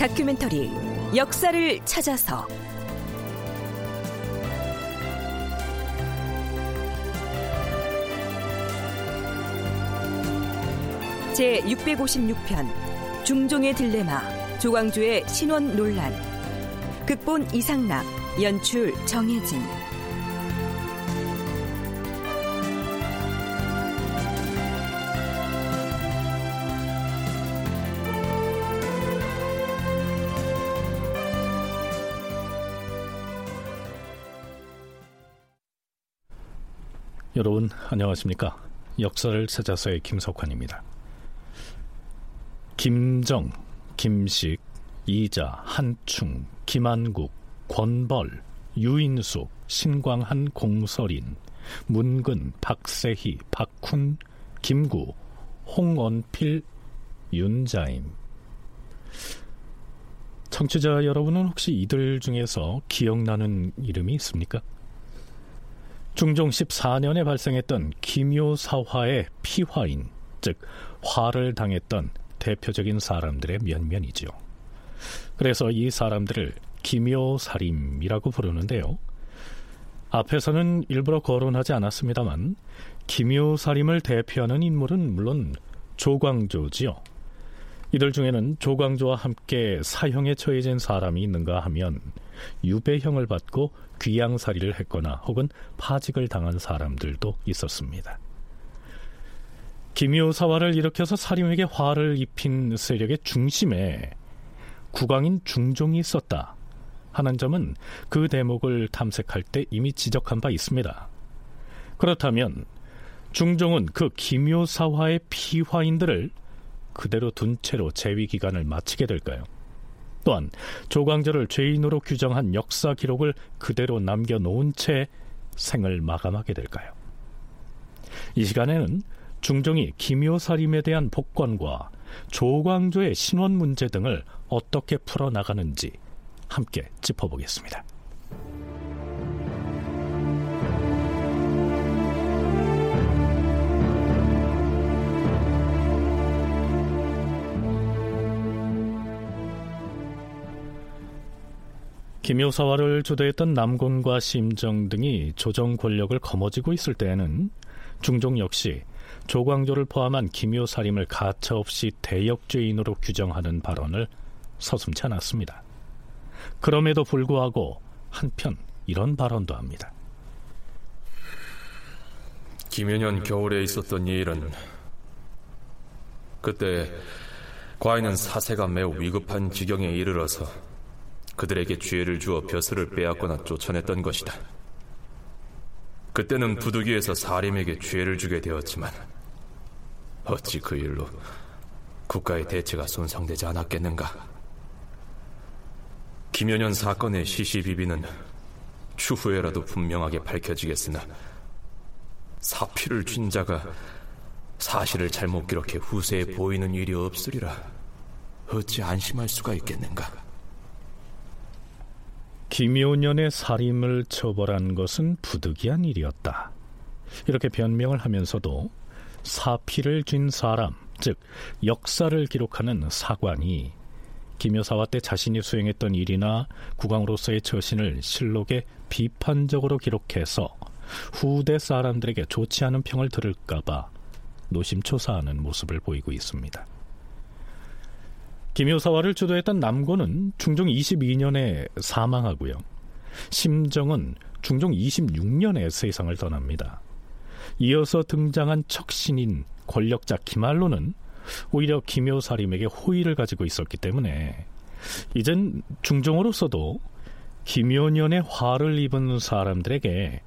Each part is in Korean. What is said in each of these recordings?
다큐멘터리 역사를 찾아서. 제 656편 중종의 딜레마 조광조의 신원 논란. 극본 이상락 연출 정혜진 여러분 안녕하십니까? 역사를 찾아서의 김석환입니다. 김정, 김식, 이자, 한충, 김한국, 권벌, 유인숙, 신광한, 공설인, 문근, 박세희, 박훈, 김구, 홍언필, 윤자임. 청취자 여러분은 혹시 이들 중에서 기억나는 이름이 있습니까? 중종 14년에 발생했던 기묘사화의 피화인, 즉 화를 당했던 대표적인 사람들의 면면이지요. 그래서 이 사람들을 기묘살임이라고 부르는데요. 앞에서는 일부러 거론하지 않았습니다만 기묘살임을 대표하는 인물은 물론 조광조지요. 이들 중에는 조광조와 함께 사형에 처해진 사람이 있는가 하면 유배형을 받고 귀양살이를 했거나 혹은 파직을 당한 사람들도 있었습니다. 김효사화를 일으켜서 사림에게 화를 입힌 세력의 중심에 국왕인 중종이 있었다 하는 점은 그 대목을 탐색할 때 이미 지적한 바 있습니다. 그렇다면 중종은 그 김효사화의 피화인들을 그대로 둔 채로 재위 기간을 마치게 될까요? 또한 조광조를 죄인으로 규정한 역사 기록을 그대로 남겨놓은 채 생을 마감하게 될까요? 이 시간에는 중종이 김효살임에 대한 복권과 조광조의 신원 문제 등을 어떻게 풀어나가는지 함께 짚어보겠습니다. 김효사화를 주도했던 남곤과 심정 등이 조정 권력을 거머쥐고 있을 때에는 중종 역시 조광조를 포함한 김효살임을 가차없이 대역죄인으로 규정하는 발언을 서슴지 않았습니다. 그럼에도 불구하고 한편 이런 발언도 합니다. 김연년 겨울에 있었던 이 일은 그때 과인은 사세가 매우 위급한 지경에 이르러서 그들에게 죄를 주어 벼슬을 빼앗거나 쫓아냈던 것이다. 그때는 부득이해서 사림에게 죄를 주게 되었지만 어찌 그 일로 국가의 대체가 손상되지 않았겠는가? 김연현 사건의 시시비비는 추후에라도 분명하게 밝혀지겠으나 사피를 쥔 자가 사실을 잘못 기록해 후세에 보이는 일이 없으리라 어찌 안심할 수가 있겠는가? 김효년의 살인을 처벌한 것은 부득이한 일이었다. 이렇게 변명을 하면서도 사피를 쥔 사람, 즉 역사를 기록하는 사관이 김효사와 때 자신이 수행했던 일이나 국왕으로서의 처신을 실록에 비판적으로 기록해서 후대 사람들에게 좋지 않은 평을 들을까봐 노심초사하는 모습을 보이고 있습니다. 김효사화를 주도했던 남고는 중종 22년에 사망하고요. 심정은 중종 26년에 세상을 떠납니다. 이어서 등장한 척신인 권력자 김알로는 오히려 김효사림에게 호의를 가지고 있었기 때문에 이젠 중종으로서도 김효년의 화를 입은 사람들에게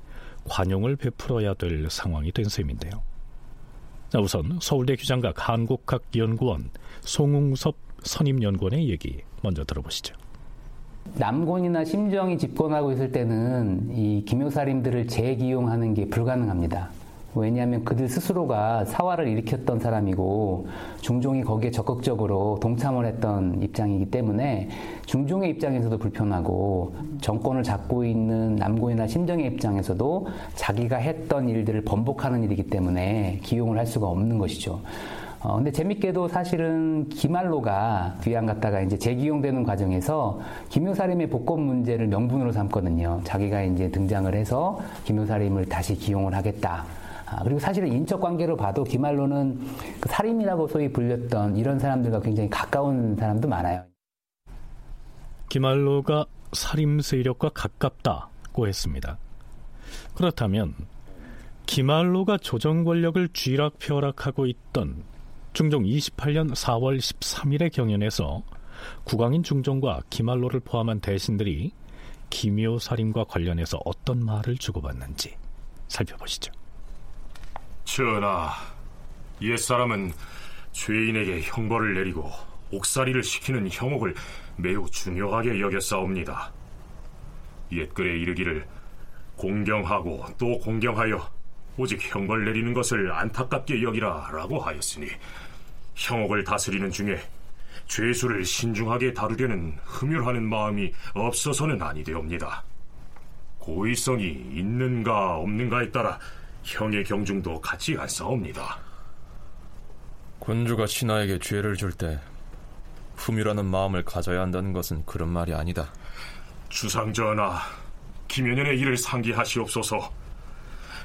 관용을 베풀어야 될 상황이 된 셈인데요. 자, 우선 서울대 규장각 한국학연구원 송웅섭 선임연구원의 얘기 먼저 들어보시죠. 남곤이나 심정이 집권하고 있을 때는 이 기묘살인들을 재기용하는 게 불가능합니다. 왜냐하면 그들 스스로가 사화를 일으켰던 사람이고 중종이 거기에 적극적으로 동참을 했던 입장이기 때문에 중종의 입장에서도 불편하고 정권을 잡고 있는 남고이나 심정의 입장에서도 자기가 했던 일들을 번복하는 일이기 때문에 기용을 할 수가 없는 것이죠. 어, 근데 재밌게도 사실은 기말로가 귀양 갔다가 이제 재기용되는 과정에서 김효사림의 복권 문제를 명분으로 삼거든요. 자기가 이제 등장을 해서 김효사림을 다시 기용을 하겠다. 아, 그리고 사실은 인적 관계로 봐도 기말로는 그 살인이라고 소위 불렸던 이런 사람들과 굉장히 가까운 사람도 많아요. 기말로가 살인 세력과 가깝다고 했습니다. 그렇다면 기말로가 조정 권력을 쥐락펴락하고 있던 중종 28년 4월 13일의 경연에서 국왕인 중종과 기말로를 포함한 대신들이 기묘 살인과 관련해서 어떤 말을 주고받는지 살펴보시죠. 전하, 옛사람은 죄인에게 형벌을 내리고 옥살이를 시키는 형옥을 매우 중요하게 여겼사옵니다. 옛글에 이르기를 공경하고 또 공경하여 오직 형벌 내리는 것을 안타깝게 여기라 라고 하였으니 형옥을 다스리는 중에 죄수를 신중하게 다루려는 흠율하는 마음이 없어서는 아니되옵니다. 고의성이 있는가 없는가에 따라 형의 경중도 같지 않사옵니다. 군주가 신하에게 죄를 줄 때 흠이라는 마음을 가져야 한다는 것은 그런 말이 아니다. 주상전하, 김연년의 일을 상기하시옵소서.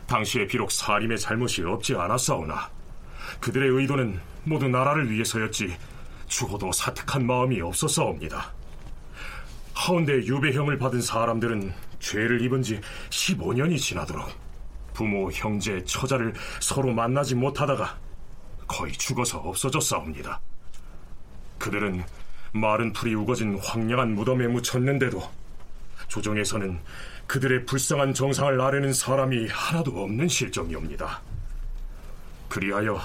당시에 비록 사림의 잘못이 없지 않았사오나 그들의 의도는 모두 나라를 위해서였지 죽어도 사택한 마음이 없었사옵니다. 하운데 유배형을 받은 사람들은 죄를 입은 지 15년이 지나도록 부모, 형제, 처자를 서로 만나지 못하다가 거의 죽어서 없어졌사옵니다. 그들은 마른 풀이 우거진 황량한 무덤에 묻혔는데도 조정에서는 그들의 불쌍한 정상을 아뢰는 사람이 하나도 없는 실정이옵니다. 그리하여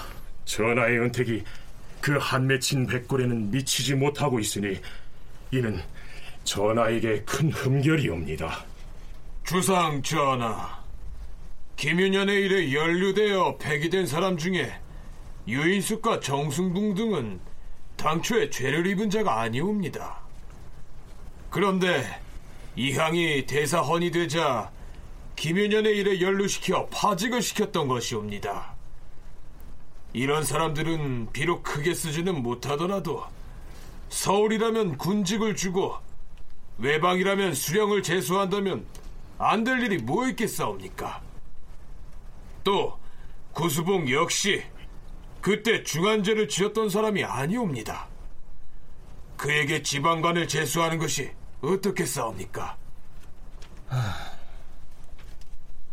전하의 은택이 그 한 맺힌 백골에는 미치지 못하고 있으니 이는 전하에게 큰 흠결이옵니다. 주상 전하, 김윤현의 일에 연루되어 폐기된 사람 중에 유인숙과 정승붕 등은 당초에 죄를 입은 자가 아니옵니다. 그런데 이항이 대사헌이 되자 김윤현의 일에 연루시켜 파직을 시켰던 것이옵니다. 이런 사람들은 비록 크게 쓰지는 못하더라도 서울이라면 군직을 주고 외방이라면 수령을 제수한다면 안 될 일이 뭐 있겠사옵니까? 또 구수봉 역시 그때 중한죄를 지었던 사람이 아니옵니다. 그에게 지방관을 제수하는 것이 어떻게 싸웁니까?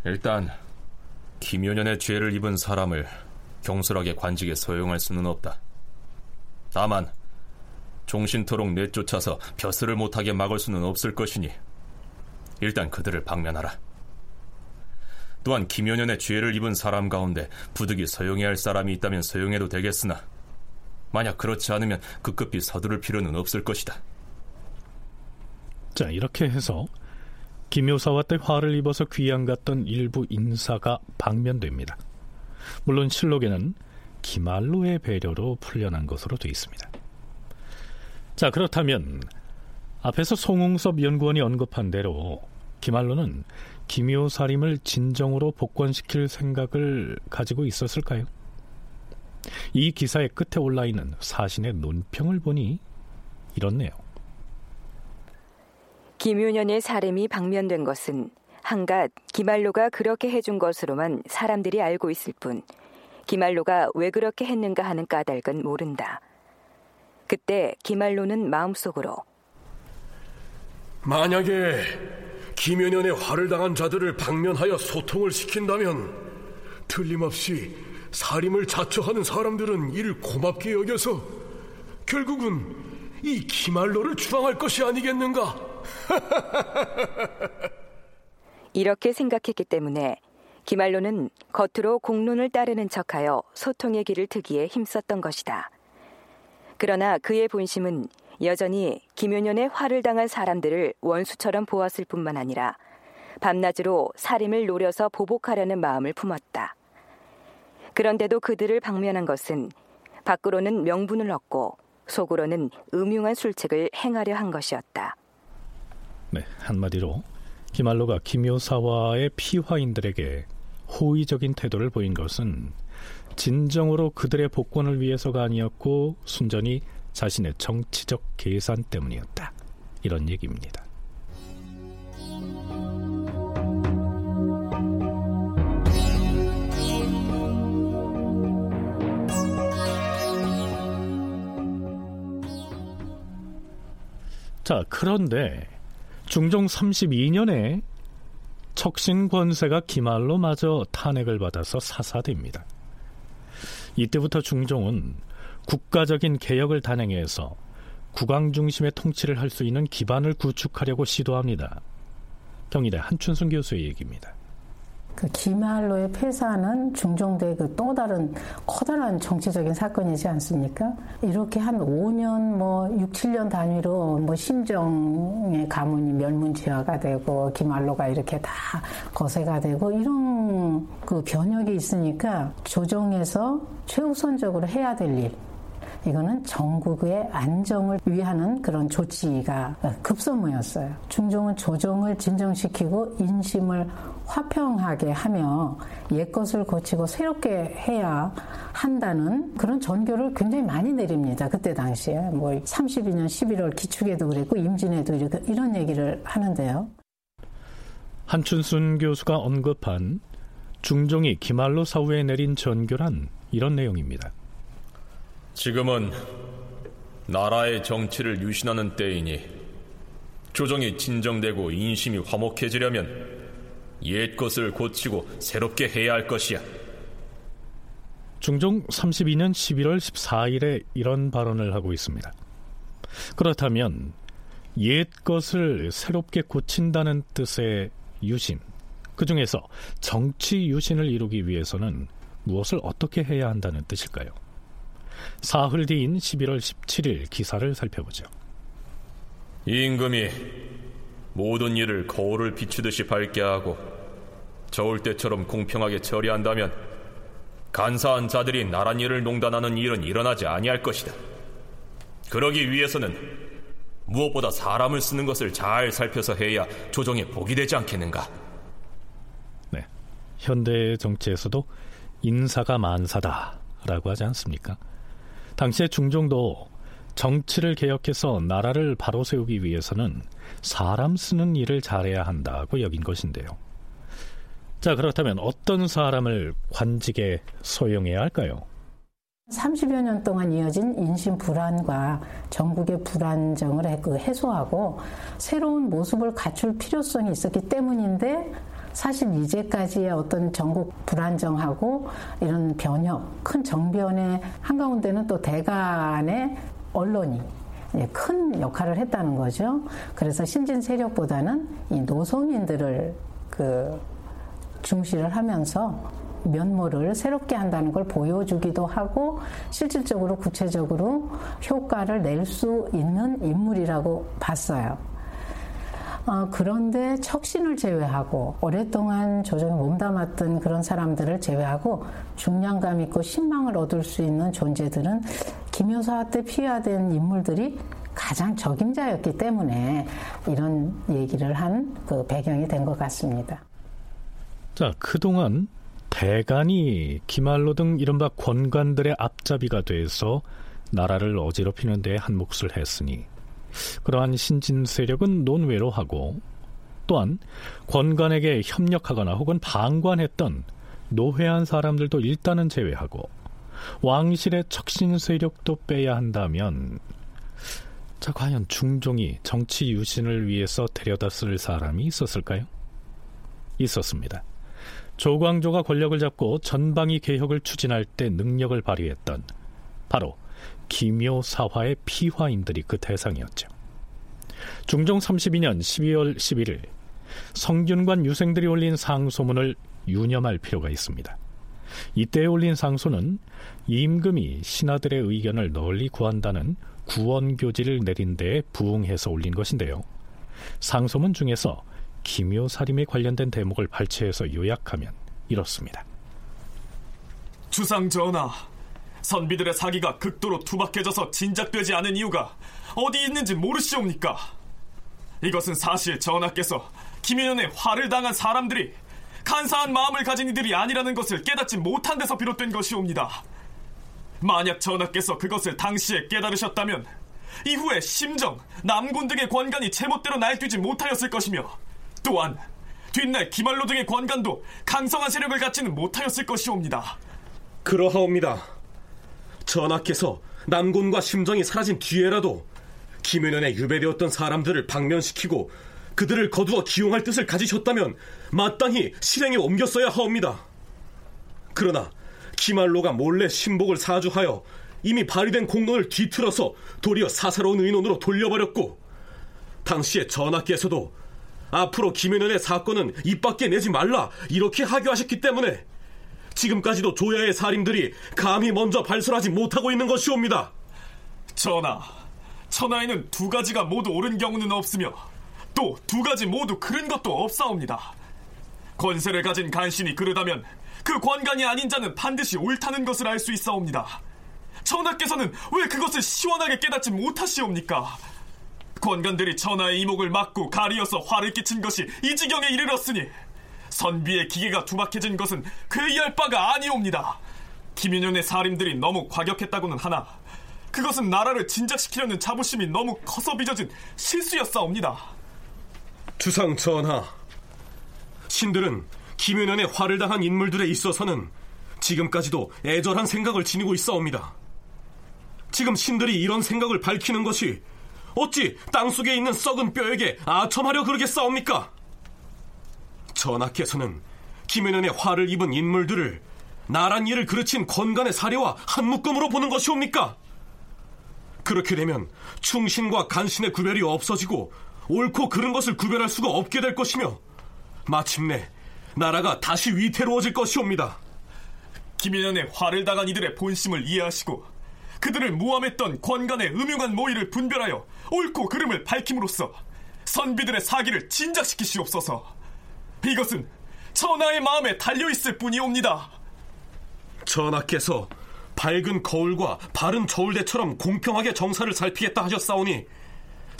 일단 김효년의 죄를 입은 사람을 경솔하게 관직에 서용할 수는 없다. 다만 종신토록 내쫓아서 벼슬을 못하게 막을 수는 없을 것이니 일단 그들을 방면하라. 또한 김효년의 죄를 입은 사람 가운데 부득이 서용해야 할 사람이 있다면 서용해도 되겠으나 만약 그렇지 않으면 급급히 서두를 필요는 없을 것이다. 자, 이렇게 해서 김효사와 때 화를 입어서 귀양 갔던 일부 인사가 방면됩니다. 물론 실록에는 기말로의 배려로 풀려난 것으로 되어 있습니다. 자, 그렇다면 앞에서 송웅섭 연구원이 언급한 대로 기말로는 김효사림을 진정으로 복권시킬 생각을 가지고 있었을까요? 이 기사의 끝에 올라 있는 사신의 논평을 보니 이렇네요. 김윤현의 사람이 방면된 것은 한갓 기말로가 그렇게 해준 것으로만 사람들이 알고 있을 뿐 기말로가 왜 그렇게 했는가 하는 까닭은 모른다. 그때 기말로는 마음속으로 만약에 김연년의 화를 당한 자들을 방면하여 소통을 시킨다면 틀림없이 살림을 자처하는 사람들은 이를 고맙게 여겨서 결국은 이 기말로를 추앙할 것이 아니겠는가? 이렇게 생각했기 때문에 기말로는 겉으로 공론을 따르는 척하여 소통의 길을 트기에 힘썼던 것이다. 그러나 그의 본심은 여전히 김효년의 화를 당한 사람들을 원수처럼 보았을 뿐만 아니라 밤낮으로 살림을 노려서 보복하려는 마음을 품었다. 그런데도 그들을 방면한 것은 밖으로는 명분을 얻고 속으로는 음흉한 술책을 행하려 한 것이었다. 네, 한마디로 김알로가 김효사와의 피화인들에게 호의적인 태도를 보인 것은 진정으로 그들의 복권을 위해서가 아니었고 순전히 자신의 정치적 계산 때문이었다. 이런 얘기입니다. 자, 그런데 중종 32년에 척신 권세가 기말로 마저 탄핵을 받아서 사사됩니다. 이때부터 중종은 국가적인 개혁을 단행해서 국왕 중심의 통치를 할 수 있는 기반을 구축하려고 시도합니다. 경희대 한춘순 교수의 얘기입니다. 그 기말로의 폐사는 중종대 그 또 다른 커다란 정치적인 사건이지 않습니까? 이렇게 한 5년 뭐 6, 7년 단위로 뭐 심정의 가문이 멸문지화가 되고 기말로가 이렇게 다 거세가 되고 이런 그 변혁이 있으니까 조정에서 최우선적으로 해야 될 일, 이거는 전국의 안정을 위하는 그런 조치가 급선무였어요. 중종은 조정을 진정시키고 인심을 화평하게 하며 옛것을 고치고 새롭게 해야 한다는 그런 전교를 굉장히 많이 내립니다. 그때 당시에 뭐 32년 11월 기축에도 그랬고 임진에도 이렇게 이런 얘기를 하는데요. 한춘순 교수가 언급한 중종이 기말로 사후에 내린 전교란 이런 내용입니다. 지금은 나라의 정치를 유신하는 때이니 조정이 진정되고 인심이 화목해지려면 옛 것을 고치고 새롭게 해야 할 것이야. 중종 32년 11월 14일에 이런 발언을 하고 있습니다. 그렇다면 옛 것을 새롭게 고친다는 뜻의 유신, 그 중에서 정치 유신을 이루기 위해서는 무엇을 어떻게 해야 한다는 뜻일까요? 사흘 뒤인 11월 17일 기사를 살펴보죠. 임금이 모든 일을 거울을 비추듯이 밝게 하고 저울 때처럼 공평하게 처리한다면 간사한 자들이 나란 일을 농단하는 일은 일어나지 아니할 것이다. 그러기 위해서는 무엇보다 사람을 쓰는 것을 잘 살펴서 해야 조정에 복이 되지 않겠는가? 네. 현대 정치에서도 인사가 만사다라고 하지 않습니까? 당시의 중종도 정치를 개혁해서 나라를 바로 세우기 위해서는 사람 쓰는 일을 잘해야 한다고 여긴 것인데요. 자, 그렇다면 어떤 사람을 관직에 소용해야 할까요? 30여 년 동안 이어진 인심 불안과 전국의 불안정을 그 해소하고 새로운 모습을 갖출 필요성이 있었기 때문인데 사실 이제까지의 어떤 전국 불안정하고 이런 변혁, 큰 정변의 한가운데는 또 대간의 언론이 큰 역할을 했다는 거죠. 그래서 신진 세력보다는 이 노동인들을 그 중시를 하면서 면모를 새롭게 한다는 걸 보여주기도 하고 실질적으로 구체적으로 효과를 낼 수 있는 인물이라고 봤어요. 어, 그런데 척신을 제외하고 오랫동안 조정에 몸담았던 그런 사람들을 제외하고 중량감 있고 신망을 얻을 수 있는 존재들은 김효사 때 피하된 인물들이 가장 적임자였기 때문에 이런 얘기를 한 그 배경이 된 것 같습니다. 자, 그동안 대간이 기말로 등 이른바 권관들의 앞잡이가 돼서 나라를 어지럽히는 데 한 몫을 했으니 그러한 신진 세력은 논외로 하고 또한 권관에게 협력하거나 혹은 방관했던 노회한 사람들도 일단은 제외하고 왕실의 척신 세력도 빼야 한다면 자 과연 중종이 정치 유신을 위해서 데려다 쓸 사람이 있었을까요? 있었습니다. 조광조가 권력을 잡고 전방위 개혁을 추진할 때 능력을 발휘했던 바로 기묘사화의 피화인들이 그 대상이었죠. 중종 32년 12월 11일 성균관 유생들이 올린 상소문을 유념할 필요가 있습니다. 이때 올린 상소는 임금이 신하들의 의견을 널리 구한다는 구원교지를 내린 데에 부응해서 올린 것인데요. 상소문 중에서 기묘살림에 관련된 대목을 발췌해서 요약하면 이렇습니다. 주상 전하, 선비들의 사기가 극도로 투박해져서 진작되지 않은 이유가 어디 있는지 모르시옵니까? 이것은 사실 전하께서 김윤현의 화를 당한 사람들이 간사한 마음을 가진 이들이 아니라는 것을 깨닫지 못한 데서 비롯된 것이옵니다. 만약 전하께서 그것을 당시에 깨달으셨다면 이후에 심정, 남군 등의 권간이 제멋대로 날뛰지 못하였을 것이며 또한 뒷날 기말로 등의 권간도 강성한 세력을 갖지는 못하였을 것이옵니다. 그러하옵니다. 전하께서 남군과 심정이 사라진 뒤에라도 김윤현에 유배되었던 사람들을 방면시키고 그들을 거두어 기용할 뜻을 가지셨다면 마땅히 실행에 옮겼어야 하옵니다. 그러나 기말로가 몰래 신복을 사주하여 이미 발휘된 공론을 뒤틀어서 도리어 사사로운 의논으로 돌려버렸고 당시에 전하께서도 앞으로 김윤현의 사건은 입 밖에 내지 말라 이렇게 하교하셨기 때문에 지금까지도 조야의 살인들이 감히 먼저 발설하지 못하고 있는 것이옵니다. 전하, 천하에는 두 가지가 모두 옳은 경우는 없으며 또 두 가지 모두 그른 것도 없사옵니다. 권세를 가진 간신이 그르다면 그 권간이 아닌 자는 반드시 옳다는 것을 알 수 있사옵니다. 전하께서는 왜 그것을 시원하게 깨닫지 못하시옵니까? 권간들이 천하의 이목을 막고 가리어서 화를 끼친 것이 이 지경에 이르렀으니 선비의 기계가 투박해진 것은 괴이할 바가 아니옵니다. 김윤현의 사림들이 너무 과격했다고는 하나 그것은 나라를 진작시키려는 자부심이 너무 커서 빚어진 실수였사옵니다. 주상 전하, 신들은 김윤현의 화를 당한 인물들에 있어서는 지금까지도 애절한 생각을 지니고 있사옵니다. 지금 신들이 이런 생각을 밝히는 것이 어찌 땅속에 있는 썩은 뼈에게 아첨하려 그러겠사옵니까? 전하께서는 김윤현의 화를 입은 인물들을 나란 일을 그르친 건간의 사례와 한 묶음으로 보는 것이옵니까? 그렇게 되면 충신과 간신의 구별이 없어지고 옳고 그른 것을 구별할 수가 없게 될 것이며 마침내 나라가 다시 위태로워질 것이옵니다. 김윤현의 화를 당한 이들의 본심을 이해하시고 그들을 모함했던 권간의 음흉한 모의를 분별하여 옳고 그름을 밝힘으로써 선비들의 사기를 진작시키시옵소서. 이것은 천하의 마음에 달려있을 뿐이옵니다. 전하께서 밝은 거울과 바른 저울대처럼 공평하게 정사를 살피겠다 하셨사오니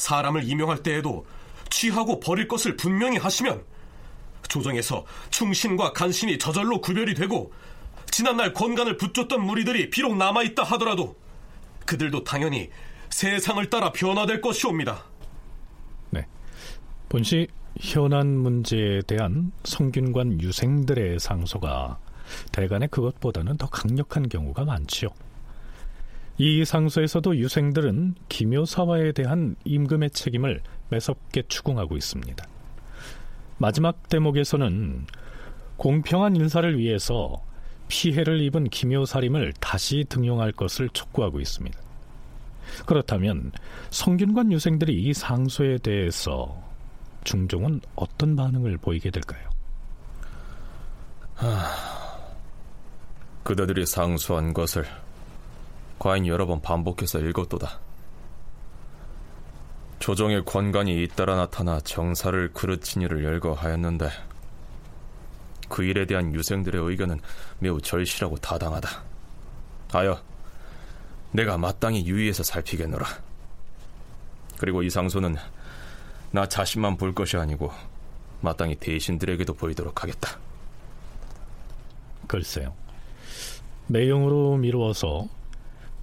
사람을 임용할 때에도 취하고 버릴 것을 분명히 하시면 조정에서 충신과 간신이 저절로 구별이 되고 지난날 건간을 붙줬던 무리들이 비록 남아있다 하더라도 그들도 당연히 세상을 따라 변화될 것이옵니다. 네. 본시 현안 문제에 대한 성균관 유생들의 상소가 대간의 그것보다는 더 강력한 경우가 많지요. 이 상소에서도 유생들은 기묘사화에 대한 임금의 책임을 매섭게 추궁하고 있습니다. 마지막 대목에서는 공평한 인사를 위해서 피해를 입은 기묘살임을 다시 등용할 것을 촉구하고 있습니다. 그렇다면 성균관 유생들이 이 상소에 대해서 중종은 어떤 반응을 보이게 될까요? 하... 그대들이 상소한 것을 과인 여러 번 반복해서 읽었도다. 조정의 권간이 잇따라 나타나 정사를 일을 열거하였는데 그 일에 대한 유생들의 의견은 매우 절실하고 타당하다. 하여 내가 마땅히 유의해서 살피겠노라. 그리고 이 상소는 나 자신만 볼 것이 아니고 마땅히 대신들에게도 보이도록 하겠다. 글쎄요. 내용으로 미루어서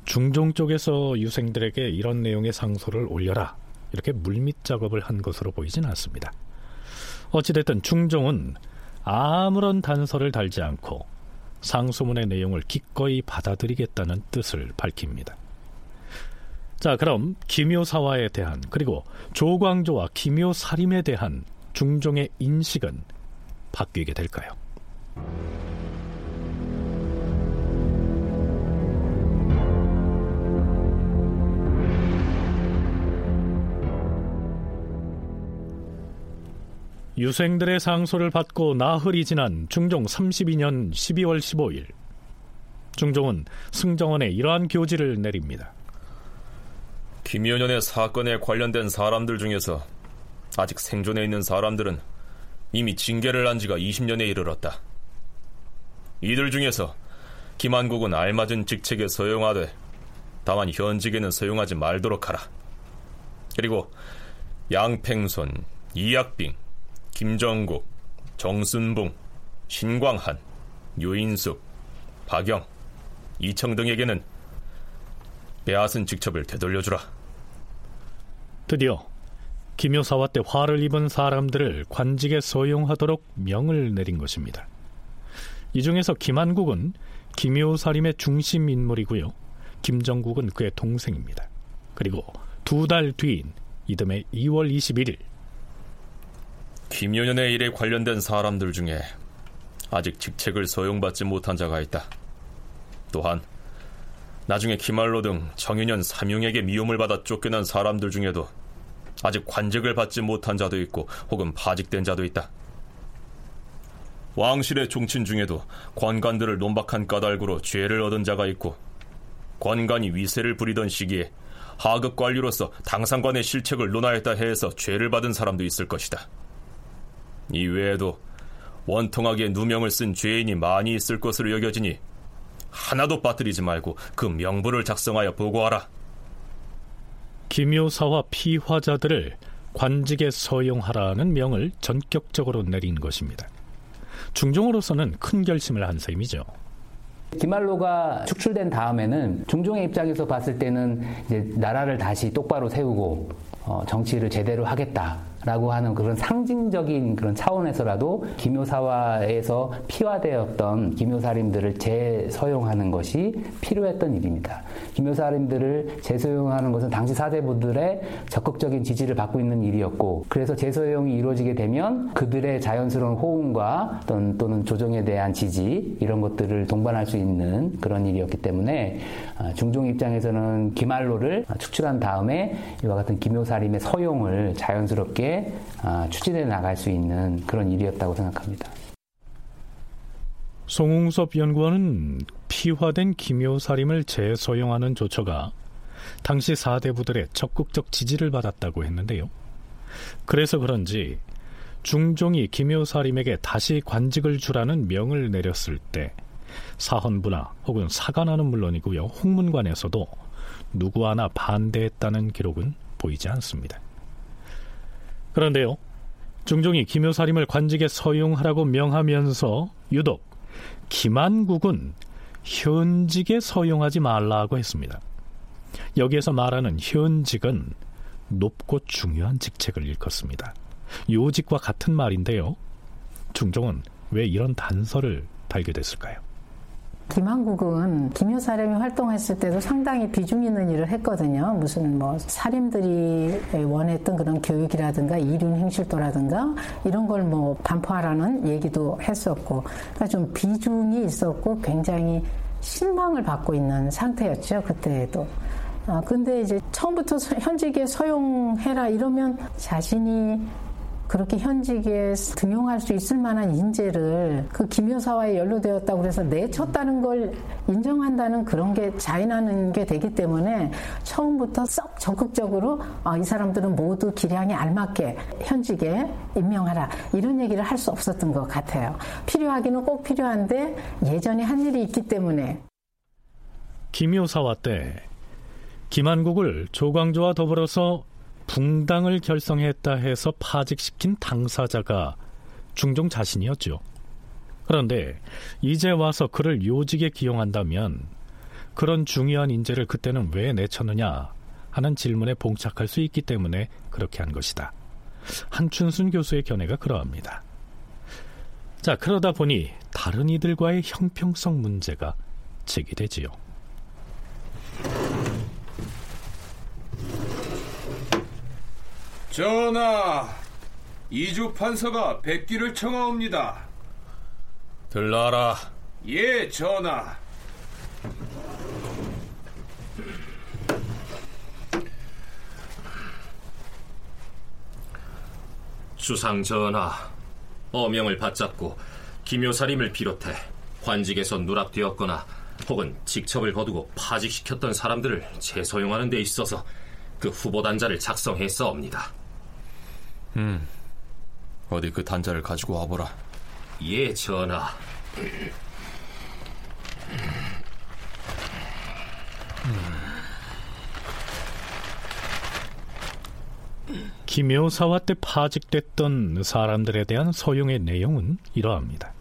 중종 쪽에서 유생들에게 이런 내용의 상소를 올려라 이렇게 물밑 작업을 한 것으로 보이진 않습니다. 어찌됐든 중종은 아무런 단서를 달지 않고 상소문의 내용을 기꺼이 받아들이겠다는 뜻을 밝힙니다. 자, 그럼 기묘사화에 대한 그리고 조광조와 기묘사림에 대한 중종의 인식은 바뀌게 될까요? 유생들의 상소를 받고 나흘이 지난 중종 32년 12월 15일 중종은 승정원에 이러한 교지를 내립니다. 김연현의 사건에 관련된 사람들 중에서 아직 생존해 있는 사람들은 이미 징계를 한 지가 20년에 이르렀다. 이들 중에서 김한국은 알맞은 직책에 서용하되 다만 현직에는 서용하지 말도록 하라. 그리고 양팽손, 이약빙, 김정국, 정순봉, 신광한, 유인숙, 박영, 이청 등에게는 빼앗은 직첩을 되돌려주라. 드디어 김효사와 때 화를 입은 사람들을 관직에 소용하도록 명을 내린 것입니다. 이 중에서 김한국은 김효사림의 중심 인물이고요. 김정국은 그의 동생입니다. 그리고 두 달 뒤인 이듬해 2월 21일 김연현의 일에 관련된 사람들 중에 아직 직책을 소용받지 못한 자가 있다. 또한 나중에 김알로 등 정윤현 삼용에게 미움을 받아 쫓겨난 사람들 중에도 아직 관직을 받지 못한 자도 있고 혹은 파직된 자도 있다. 왕실의 종친 중에도 관관들을 논박한 까닭으로 죄를 얻은 자가 있고 관관이 위세를 부리던 시기에 하급 관리로서 당상관의 실책을 논하였다 해서 죄를 받은 사람도 있을 것이다. 이 외에도 원통하게 누명을 쓴 죄인이 많이 있을 것으로 여겨지니 하나도 빠뜨리지 말고 그 명부를 작성하여 보고하라. 김효사와 피화자들을 관직에 서용하라는 명을 전격적으로 내린 것입니다. 중종으로서는 큰 결심을 한 셈이죠. 기말로가 축출된 다음에는 중종의 입장에서 봤을 때는 이제 나라를 다시 똑바로 세우고 어, 정치를 제대로 하겠다. 라고 하는 그런 상징적인 그런 차원에서라도 기묘사화에서 피화되었던 기묘사림들을 재서용하는 것이 필요했던 일입니다. 기묘사림들을 재서용하는 것은 당시 사대부들의 적극적인 지지를 받고 있는 일이었고 그래서 재서용이 이루어지게 되면 그들의 자연스러운 호응과 또는, 또는 조정에 대한 지지 이런 것들을 동반할 수 있는 그런 일이었기 때문에 아, 중종 입장에서는 기말로를 축출한 다음에 이와 같은 기묘사림의 서용을 자연스럽게 아, 추진해 나갈 수 있는 그런 일이었다고 생각합니다. 송웅섭 연구원은 피화된 기묘사림을 재소용하는 조처가 당시 사대부들의 적극적 지지를 받았다고 했는데요. 그래서 그런지 중종이 기묘사림에게 다시 관직을 주라는 명을 내렸을 때 사헌부나 혹은 사관하는 물론이고요. 홍문관에서도 누구 하나 반대했다는 기록은 보이지 않습니다. 그런데요. 중종이 김효사림을 관직에 서용하라고 명하면서 유독 김한국은 현직에 서용하지 말라고 했습니다. 여기에서 말하는 현직은 높고 중요한 직책을 일컫습니다. 요직과 같은 말인데요. 중종은 왜 이런 단서를 달게 됐을까요? 김한국은 김효사람이 활동했을 때도 상당히 비중 있는 일을 했거든요. 무슨 뭐 사림들이 원했던 그런 교육이라든가 이륜 행실도라든가 이런 걸 뭐 반포하라는 얘기도 했었고, 그러니까 좀 비중이 있었고 굉장히 신망을 받고 있는 상태였죠 그때에도. 아, 근데 이제 처음부터 현직에 서용해라 이러면 자신이 그렇게 현직에 등용할 수 있을 만한 인재를 그 김여사와에 연루되었다고 해서 내쳤다는 걸 인정한다는 그런 게 자인하는 게 되기 때문에 처음부터 썩 적극적으로 아, 이 사람들은 모두 기량에 알맞게 현직에 임명하라 이런 얘기를 할 수 없었던 것 같아요. 필요하기는 꼭 필요한데 예전에 한 일이 있기 때문에 김효사와 때 김한국을 조광조와 더불어서 붕당을 결성했다 해서 파직시킨 당사자가 중종 자신이었죠. 그런데 이제 와서 그를 요직에 기용한다면 그런 중요한 인재를 그때는 왜 내쳤느냐 하는 질문에 봉착할 수 있기 때문에 그렇게 한 것이다. 한춘순 교수의 견해가 그러합니다. 자, 그러다 보니 다른 이들과의 형평성 문제가 제기되지요. 전하, 이주 판서가 백기를 청하옵니다. 들라라. 예, 전하. 주상 전하, 어명을 받잡고 김효사림을 비롯해 관직에서 누락되었거나 혹은 직첩을 거두고 파직시켰던 사람들을 재소용하는 데 있어서 그 후보 단자를 작성했사옵니다. 음, 어디 그 단자를 가지고 와보라. 예, 전하. 김효사화 때 파직됐던 사람들에 대한 서용의 내용은 이러합니다.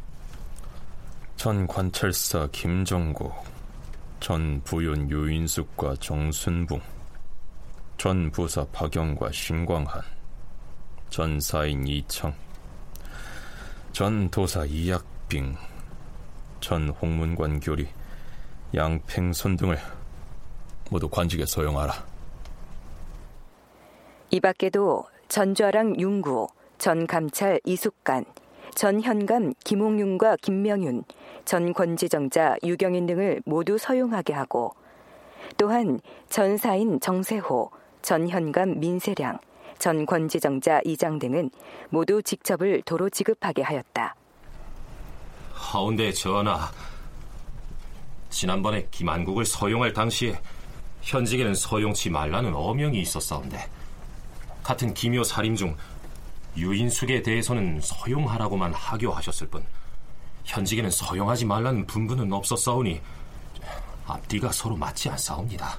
전 관찰사 김정국, 전 부윤 유인숙과 정순붕, 전 부사 박영과 신광한, 전 사인 이청, 전 도사 이약빙, 전 홍문관 교리, 양팽손 등을 모두 관직에 소용하라. 이 밖에도 전좌랑 윤구, 전 감찰 이숙간, 전 현감 김홍윤과 김명윤, 전 권지정자 유경인 등을 모두 서용하게 하고 또한 전 사인 정세호, 전 현감 민세량, 전 권지정자 이장 등은 모두 직첩을 도로 지급하게 하였다. 하운데 전하, 지난번에 김한국을 서용할 당시에 현직에는 서용치 말라는 어명이 있었사온데 같은 기묘 살인 중 유인숙에 대해서는 서용하라고만 하교하셨을 뿐 현직에는 서용하지 말라는 분부는 없었사오니 앞뒤가 서로 맞지 않사옵니다.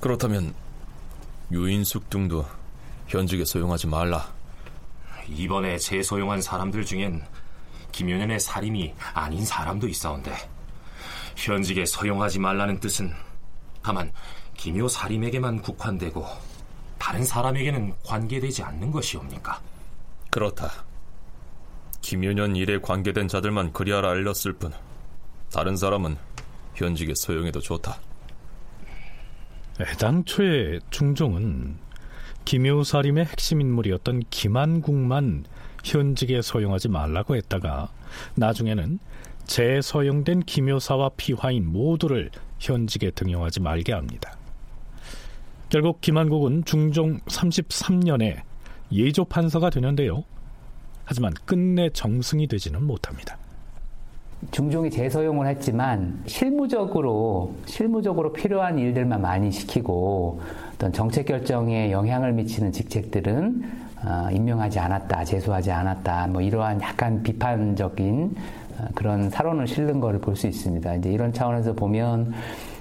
그렇다면 유인숙 등도 현직에 서용하지 말라. 이번에 재소용한 사람들 중엔 김효년의 살인이 아닌 사람도 있사온데 현직에 서용하지 말라는 뜻은 다만 김효 살인에게만 국한되고 다른 사람에게는 관계되지 않는 것이옵니까? 그렇다. 김효년 일에 관계된 자들만 그리하라 알렸을 뿐 다른 사람은 현직에 소용해도 좋다. 애당초에 중종은 김효사림의 핵심 인물이었던 김한국만 현직에 소용하지 말라고 했다가 나중에는 재서용된 김효사와 피화인 모두를 현직에 등용하지 말게 합니다. 결국 김한국은 중종 33년에 예조 판서가 되는데요. 하지만 끝내 정승이 되지는 못합니다. 중종이 재서용을 했지만 실무적으로 실무적으로 필요한 일들만 많이 시키고 어떤 정책 결정에 영향을 미치는 직책들은 어, 임명하지 않았다, 재수하지 않았다, 뭐 이러한 약간 비판적인 어, 그런 사론을 실는 것을 볼 수 있습니다. 이제 이런 차원에서 보면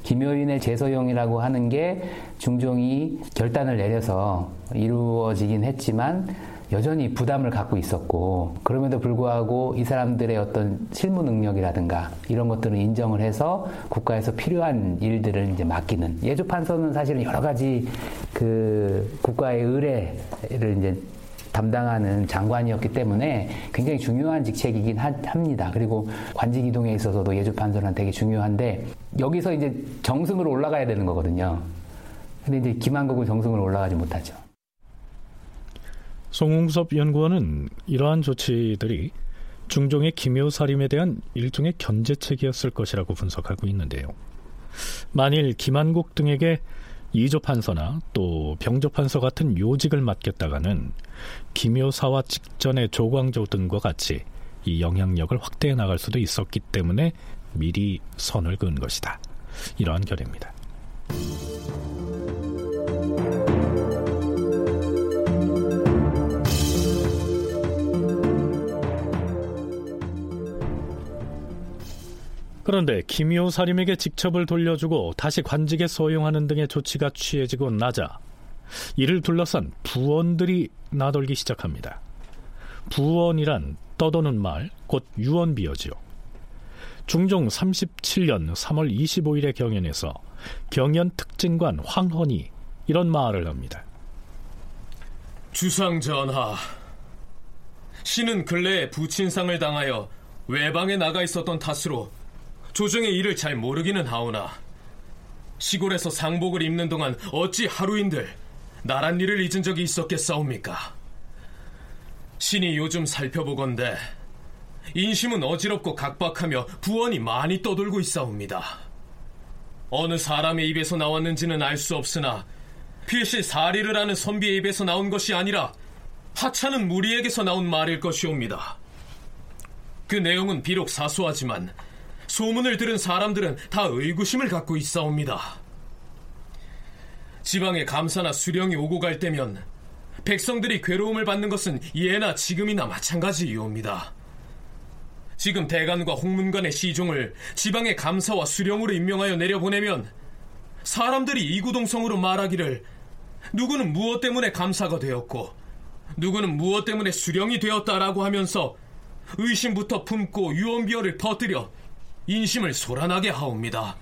김효인의 재서용이라고 하는 게 중종이 결단을 내려서 이루어지긴 했지만 여전히 부담을 갖고 있었고 그럼에도 불구하고 이 사람들의 어떤 실무 능력이라든가 이런 것들을 인정을 해서 국가에서 필요한 일들을 이제 맡기는 예조 판서는 사실은 여러 가지 그 국가의 의뢰를 이제 담당하는 장관이었기 때문에 굉장히 중요한 직책이긴 하, 합니다. 그리고 관직 이동에 있어서도 예조 판서는 되게 중요한데 여기서 이제 정승으로 올라가야 되는 거거든요. 근데 이제 김한국은 정승으로 올라가지 못하죠. 송웅섭 연구원은 이러한 조치들이 중종의 기묘살림에 대한 일종의 견제책이었을 것이라고 분석하고 있는데요. 만일 김한국 등에게 이조 판서나 또 병조 판서 같은 요직을 맡겼다가는 기묘사와 직전의 조광조 등과 같이 이 영향력을 확대해 나갈 수도 있었기 때문에 미리 선을 그은 것이다. 이러한 결입니다. 그런데 김효 사림에게 직첩을 돌려주고 다시 관직에 소용하는 등의 조치가 취해지고 나자 이를 둘러싼 부원들이 나돌기 시작합니다. 부원이란 떠도는 말, 곧 유언비어지요. 중종 37년 3월 25일의 경연에서 경연 특진관 황헌이 이런 말을 합니다. 주상 전하, 신은 근래에 부친상을 당하여 외방에 나가 있었던 탓으로 조정의 일을 잘 모르기는 하오나 시골에서 상복을 입는 동안 어찌 하루인들 나란 일을 잊은 적이 있었겠사옵니까? 신이 요즘 살펴보건대 인심은 어지럽고 각박하며 부원이 많이 떠돌고 있사옵니다. 어느 사람의 입에서 나왔는지는 알 수 없으나 필시 사리를 하는 선비의 입에서 나온 것이 아니라 하찮은 무리에게서 나온 말일 것이옵니다. 그 내용은 비록 사소하지만 소문을 들은 사람들은 다 의구심을 갖고 있사옵니다. 지방에 감사나 수령이 오고 갈 때면 백성들이 괴로움을 받는 것은 예나 지금이나 마찬가지이옵니다. 지금 대간과 홍문관의 시종을 지방의 감사와 수령으로 임명하여 내려보내면 사람들이 이구동성으로 말하기를 누구는 무엇 때문에 감사가 되었고 누구는 무엇 때문에 수령이 되었다라고 하면서 의심부터 품고 유언비어를 퍼뜨려 인심을 소란하게 하옵니다.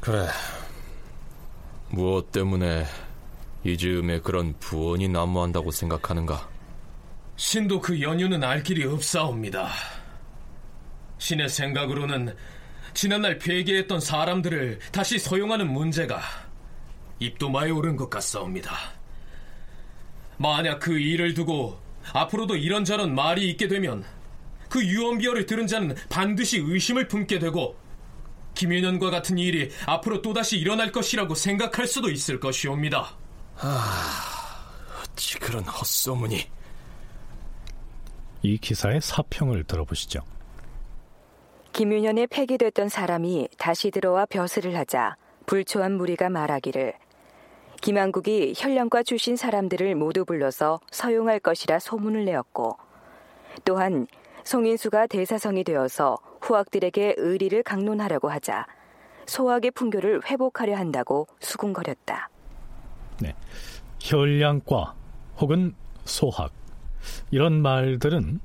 그래. 무엇 때문에 이 즈음에 그런 부원이 난무한다고 생각하는가? 신도 그 연유는 알 길이 없사옵니다. 신의 생각으로는 지난날 폐기했던 사람들을 다시 소용하는 문제가 입도마에 오른 것 같사옵니다. 만약 그 일을 두고 앞으로도 이런저런 말이 있게 되면 그 유언비어를 들은 자는 반드시 의심을 품게 되고 김윤현과 같은 일이 앞으로 또다시 일어날 것이라고 생각할 수도 있을 것이옵니다. 아, 어찌 그런 헛소문이. 이 기사의 사평을 들어보시죠. 김윤현에 폐기됐던 사람이 다시 들어와 벼슬을 하자 불초한 무리가 말하기를 김한국이 현령과 주신 사람들을 모두 불러서 서용할 것이라 소문을 내었고 또한 송인수가 대사성이 되어서 후학들에게 의리를 강론하려고 하자 소학의 풍교를 회복하려 한다고 수군거렸다. 네. 혈량과 혹은 소학 이런 말들은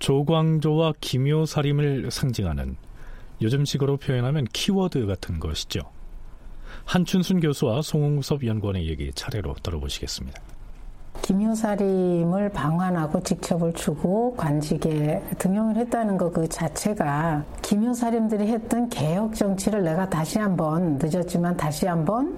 조광조와 기묘살임을 상징하는 요즘식으로 표현하면 키워드 같은 것이죠. 한춘순 교수와 송웅섭 연구원의 얘기 차례로 들어보시겠습니다. 김효사림을 방한하고 직첩을 주고 관직에 등용을 했다는 것 그 자체가 김효사림들이 했던 개혁 정치를 내가 다시 한번 늦었지만 다시 한번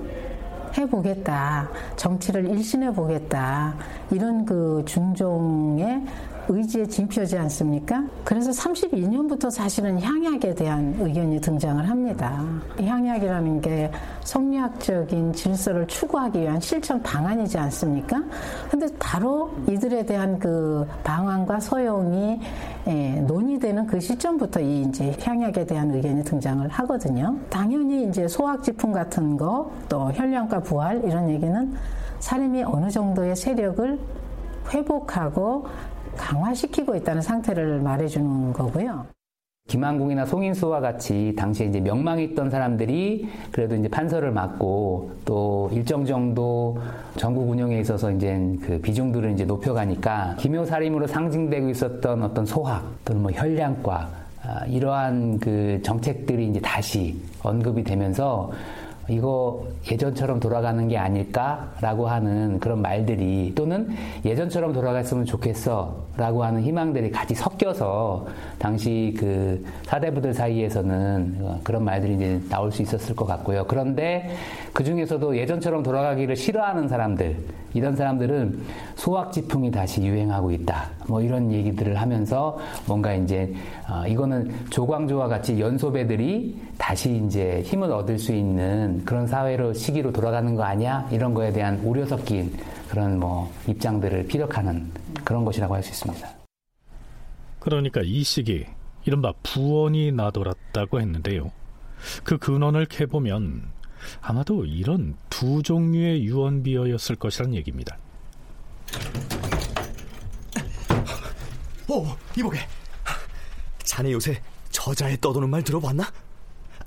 해보겠다. 정치를 일신해 보겠다. 이런 그 중종의 의지의 징표지 않습니까? 그래서 32년부터 사실은 향약에 대한 의견이 등장을 합니다. 향약이라는 게 성리학적인 질서를 추구하기 위한 실천 방안이지 않습니까? 근데 바로 이들에 대한 그 방안과 소용이 예, 논의되는 그 시점부터 이 이제 향약에 대한 의견이 등장을 하거든요. 당연히 이제 소학지품 같은 거, 또 혈량과 부활 이런 얘기는 사람이 어느 정도의 세력을 회복하고 강화시키고 있다는 상태를 말해주는 거고요. 김한국이나 송인수와 같이 당시에 이제 명망이 있던 사람들이 그래도 이제 판서를 맡고 또 일정 정도 전국 운영에 있어서 이제 그 비중들을 이제 높여가니까 기묘살림으로 상징되고 있었던 어떤 소학 또는 뭐 혈량과 아, 이러한 그 정책들이 이제 다시 언급이 되면서 이거 예전처럼 돌아가는 게 아닐까라고 하는 그런 말들이 또는 예전처럼 돌아갔으면 좋겠어라고 하는 희망들이 같이 섞여서 당시 그 사대부들 사이에서는 그런 말들이 이제 나올 수 있었을 것 같고요. 그런데 그 중에서도 예전처럼 돌아가기를 싫어하는 사람들 이런 사람들은 소학지풍이 다시 유행하고 있다. 뭐 이런 얘기들을 하면서 뭔가 이제 어 이거는 조광조와 같이 연소배들이 다시 이제 힘을 얻을 수 있는 그런 사회로 시기로 돌아가는 거 아니야? 이런 거에 대한 우려 섞인 그런 뭐 입장들을 피력하는 그런 것이라고 할 수 있습니다. 그러니까 이 시기 이른바 부원이 나돌았다고 했는데요. 그 근원을 캐보면 아마도 이런 두 종류의 유언비어였을 것이란 얘기입니다. 오, 이보게. 자네 요새 저자에 떠도는 말 들어봤나?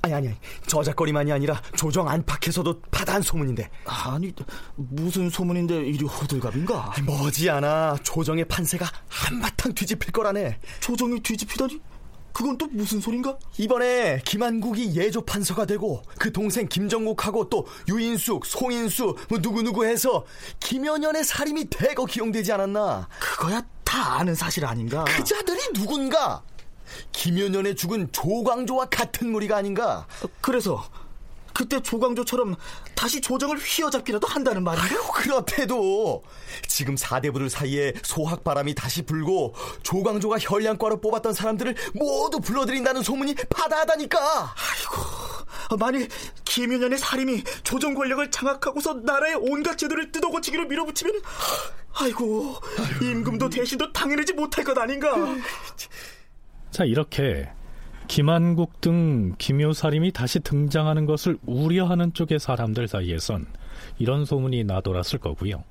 아니 아니 저작거리만이 아니라 조정 안팎에서도 파다한 소문인데 아니 무슨 소문인데 이리 호들갑인가 머지않아 조정의 판세가 한바탕 뒤집힐 거라네 조정이 뒤집히다니 그건 또 무슨 소린가? 이번에 김한국이 예조 판서가 되고 그 동생 김정국하고 또 유인숙, 송인수 뭐 누구누구 해서 김연년의 살임이 대거 기용되지 않았나 그거야 다 아는 사실 아닌가 그 자들이 누군가 김연년의 죽은 조광조와 같은 무리가 아닌가? 그래서 그때 조광조처럼 다시 조정을 휘어잡기라도 한다는 말인가? 아유, 그렇대도 지금 사대부들 사이에 소학바람이 다시 불고 조광조가 혈량과로 뽑았던 사람들을 모두 불러들인다는 소문이 파다하다니까. 아이고, 만일 김윤현의 살인이 조정 권력을 장악하고서 나라의 온갖 제도를 뜯어고치기로 밀어붙이면 아이고, 임금도 대신도 당해내지 못할 것 아닌가? 자, 이렇게 김한국 등 김효살임이 다시 등장하는 것을 우려하는 쪽의 사람들 사이에선 이런 소문이 나돌았을 거고요.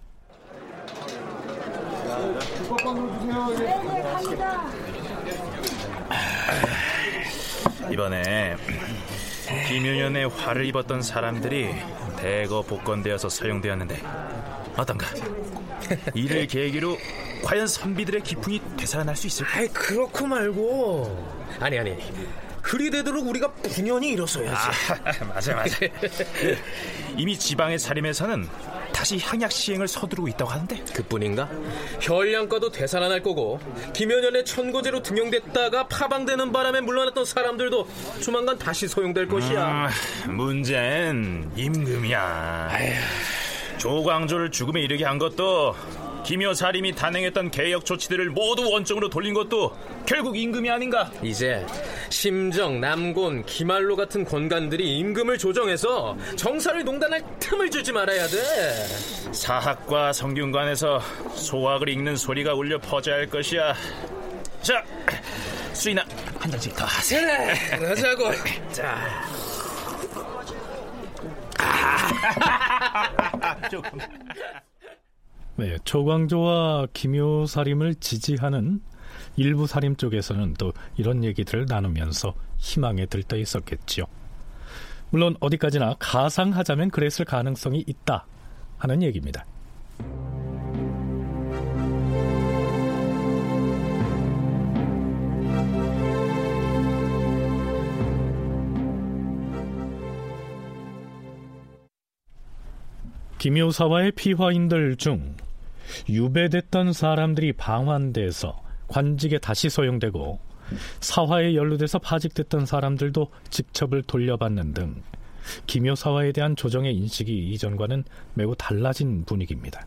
이번에 김윤현의 화를 입었던 사람들이 대거 복권되어서 사용되었는데 어떤가? 이를 계기로 과연 선비들의 기풍이 되살아날 수 있을까? 아이 그렇고 말고 아니 아니. 그리 되도록 우리가 분연히 일어서야지. 아, 맞아 맞아. 이미 지방의 살림에서는 다시 향약 시행을 서두르고 있다고 하는데. 그뿐인가? 혈량과도 되살아날 거고 김연현의 천고제로 등용됐다가 파방되는 바람에 물러났던 사람들도 조만간 다시 소용될 것이야. 음, 문제는 임금이야. 아휴. 조광조를 죽음에 이르게 한 것도 김여 사림이 단행했던 개혁 조치들을 모두 원점으로 돌린 것도 결국 임금이 아닌가? 이제 심정, 남곤, 기말로 같은 권관들이 임금을 조정해서 정사를 농단할 틈을 주지 말아야 돼. 사학과 성균관에서 소학을 읽는 소리가 울려 퍼져야 할 것이야. 자, 수인아 한 잔씩 더 하세요. 그래, 그러자고. 자. 조금. 네, 조광조와 김효사림을 지지하는 일부 사림 쪽에서는 또 이런 얘기들을 나누면서 희망에 들떠 있었겠지요. 물론 어디까지나 가상하자면 그랬을 가능성이 있다 하는 얘기입니다. 김효사와의 피화인들 중 유배됐던 사람들이 방환돼서 관직에 다시 소용되고 사화에 연루돼서 파직됐던 사람들도 직첩을 돌려받는 등 김효사화에 대한 조정의 인식이 이전과는 매우 달라진 분위기입니다.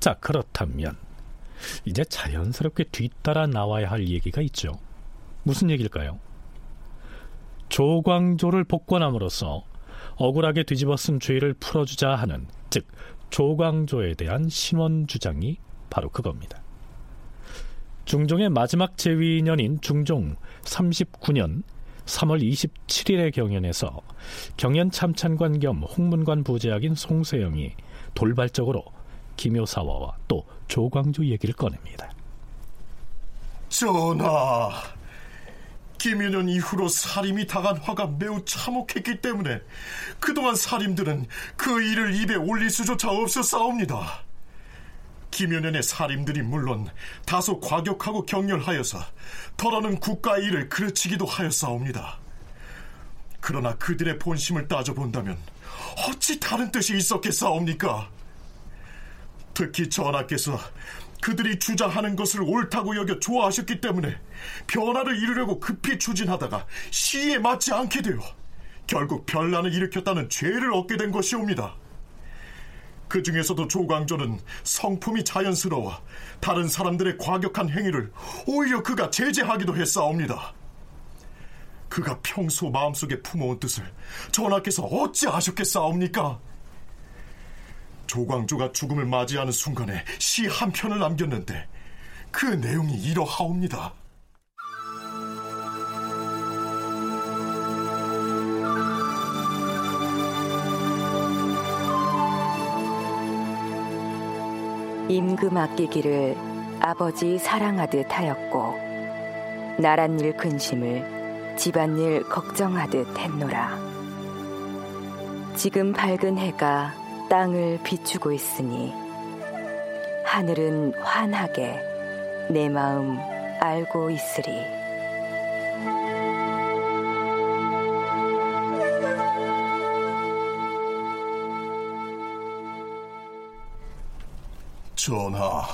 자, 그렇다면 이제 자연스럽게 뒤따라 나와야 할 얘기가 있죠. 무슨 얘기일까요? 조광조를 복권함으로써 억울하게 뒤집어 쓴 죄를 풀어주자 하는 즉 조광조에 대한 신원 주장이 바로 그겁니다. 중종의 마지막 재위년인 중종 39년 3월 27일의 경연에서 경연 참찬관 겸 홍문관 부제학인 송세영이 돌발적으로 김효사화와 또 조광조 얘기를 꺼냅니다. 전하, 김윤현 이후로 살림이 당한 화가 매우 참혹했기 때문에 그동안 살림들은 그 일을 입에 올릴 수조차 없었사옵니다. 김윤현의 살림들이 물론 다소 과격하고 격렬하여서 더러는 국가의 일을 그르치기도 하였사옵니다. 그러나 그들의 본심을 따져본다면 어찌 다른 뜻이 있었겠사옵니까? 특히 전하께서 그들이 주장하는 것을 옳다고 여겨 좋아하셨기 때문에 변화를 이루려고 급히 추진하다가 시에 맞지 않게 되어 결국 변란을 일으켰다는 죄를 얻게 된 것이옵니다. 그 중에서도 조광조는 성품이 자연스러워 다른 사람들의 과격한 행위를 오히려 그가 제재하기도 했사옵니다. 그가 평소 마음속에 품어온 뜻을 전하께서 어찌 아셨겠사옵니까? 조광조가 죽음을 맞이하는 순간에 시 한 편을 남겼는데 그 내용이 이러하옵니다. 임금 아끼기를 아버지 사랑하듯 하였고 나랏일 근심을 집안일 걱정하듯 했노라. 지금 밝은 해가 땅을 비추고 있으니 하늘은 환하게 내 마음 알고 있으리. 전하,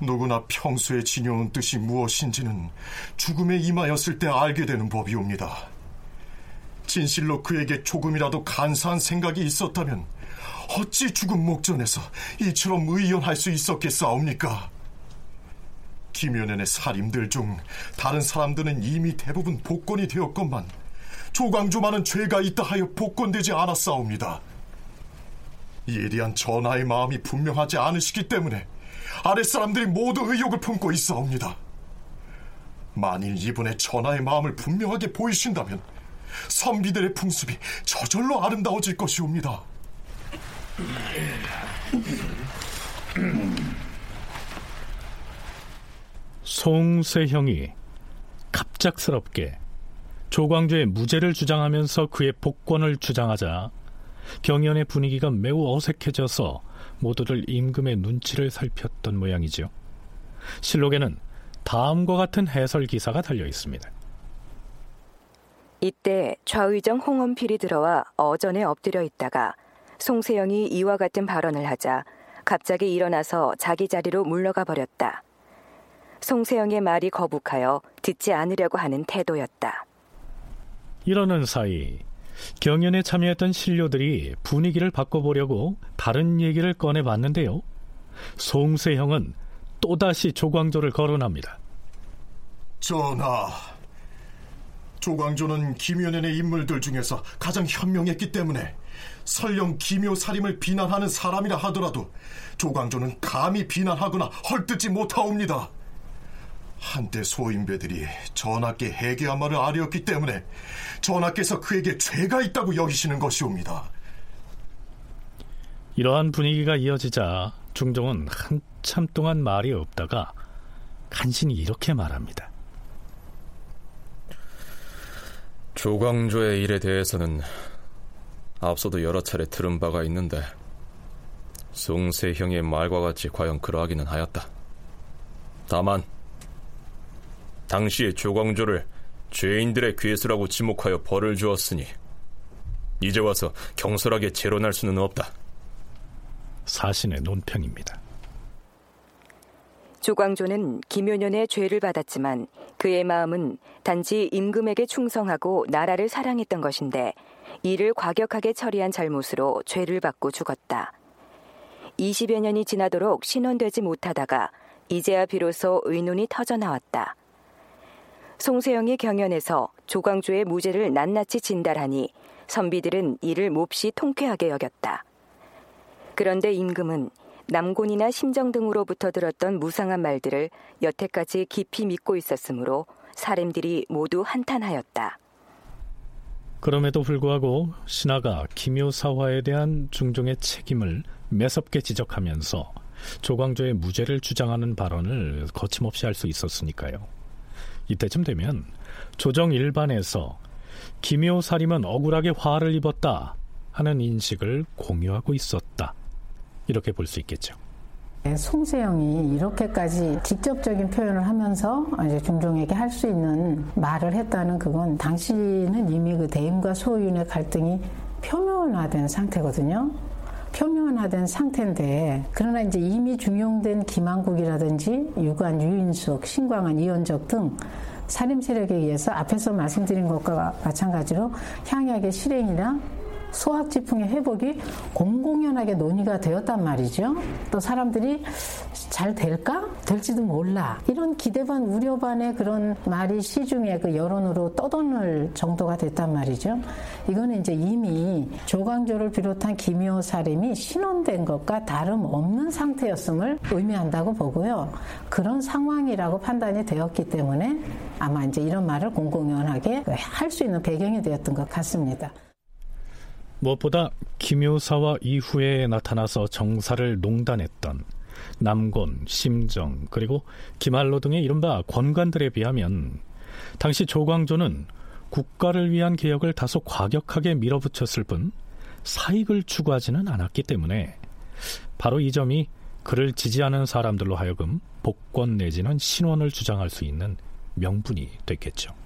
누구나 평소에 지녀온 뜻이 무엇인지는 죽음에 임하였을 때 알게 되는 법이옵니다. 진실로 그에게 조금이라도 간사한 생각이 있었다면 어찌 죽음 목전에서 이처럼 의연할 수 있었겠사옵니까? 김연현의 살인들 중 다른 사람들은 이미 대부분 복권이 되었건만 조광조만은 죄가 있다 하여 복권되지 않았사옵니다. 이에 대한 전하의 마음이 분명하지 않으시기 때문에 아랫사람들이 모두 의욕을 품고 있사옵니다. 만일 이분의 전하의 마음을 분명하게 보이신다면 선비들의 풍습이 저절로 아름다워질 것이옵니다. 송세형이 갑작스럽게 조광조의 무죄를 주장하면서 그의 복권을 주장하자 경연의 분위기가 매우 어색해져서 모두들 임금의 눈치를 살폈던 모양이죠. 실록에는 다음과 같은 해설 기사가 달려 있습니다. 이때 좌의정 홍원필이 들어와 어전에 엎드려 있다가 송세영이 이와 같은 발언을 하자 갑자기 일어나서 자기 자리로 물러가 버렸다. 송세영의 말이 거북하여 듣지 않으려고 하는 태도였다. 이러는 사이 경연에 참여했던 신료들이 분위기를 바꿔보려고 다른 얘기를 꺼내봤는데요. 송세형은 또다시 조광조를 거론합니다. 전하, 조광조는 김연현의 인물들 중에서 가장 현명했기 때문에 설령 기묘 살임을 비난하는 사람이라 하더라도 조광조는 감히 비난하거나 헐뜯지 못하옵니다. 한때 소인배들이 전하께 해계한 말을 아뢰었기 때문에 전하께서 그에게 죄가 있다고 여기시는 것이옵니다. 이러한 분위기가 이어지자 중종은 한참 동안 말이 없다가 간신히 이렇게 말합니다. 조광조의 일에 대해서는 앞서도 여러 차례 들은 바가 있는데 송세형의 말과 같이 과연 그러하기는 하였다. 다만 당시에 조광조를 죄인들의 괴수라고 지목하여 벌을 주었으니 이제 와서 경솔하게 재론할 수는 없다. 사신의 논평입니다. 조광조는 김효년의 죄를 받았지만 그의 마음은 단지 임금에게 충성하고 나라를 사랑했던 것인데 이를 과격하게 처리한 잘못으로 죄를 받고 죽었다. 20여 년이 지나도록 신원되지 못하다가 이제야 비로소 의논이 터져 나왔다. 송세영이 경연에서 조광조의 무죄를 낱낱이 진달하니 선비들은 이를 몹시 통쾌하게 여겼다. 그런데 임금은 남곤이나 심정 등으로부터 들었던 무상한 말들을 여태까지 깊이 믿고 있었으므로 사람들이 모두 한탄하였다. 그럼에도 불구하고 신하가 기묘사화에 대한 중종의 책임을 매섭게 지적하면서 조광조의 무죄를 주장하는 발언을 거침없이 할 수 있었으니까요. 이때쯤 되면 조정 일반에서 기묘살임은 억울하게 화를 입었다 하는 인식을 공유하고 있었다. 이렇게 볼 수 있겠죠. 네, 송세영이 이렇게까지 직접적인 표현을 하면서 이제 중종에게 할 수 있는 말을 했다는 그건 당시는 이미 그 대임과 소윤의 갈등이 표면화된 상태거든요. 표면화된 상태인데 그러나 이제 이미 중용된 김한국이라든지 유관 유인숙, 신광한 이현적 등 살림 세력에 의해서 앞에서 말씀드린 것과 마찬가지로 향약의 실행이나 소학지풍의 회복이 공공연하게 논의가 되었단 말이죠. 또 사람들이 잘 될까? 될지도 몰라. 이런 기대 반 우려 반의 그런 말이 시중에 그 여론으로 떠도는 정도가 됐단 말이죠. 이거는 이제 이미 조광조를 비롯한 기묘 살인이 신원된 것과 다름없는 상태였음을 의미한다고 보고요. 그런 상황이라고 판단이 되었기 때문에 아마 이제 이런 말을 공공연하게 할 수 있는 배경이 되었던 것 같습니다. 무엇보다 기묘사와 이후에 나타나서 정사를 농단했던 남곤, 심정, 그리고 김한로 등의 이른바 권관들에 비하면 당시 조광조는 국가를 위한 개혁을 다소 과격하게 밀어붙였을 뿐 사익을 추구하지는 않았기 때문에 바로 이 점이 그를 지지하는 사람들로 하여금 복권 내지는 신원을 주장할 수 있는 명분이 됐겠죠.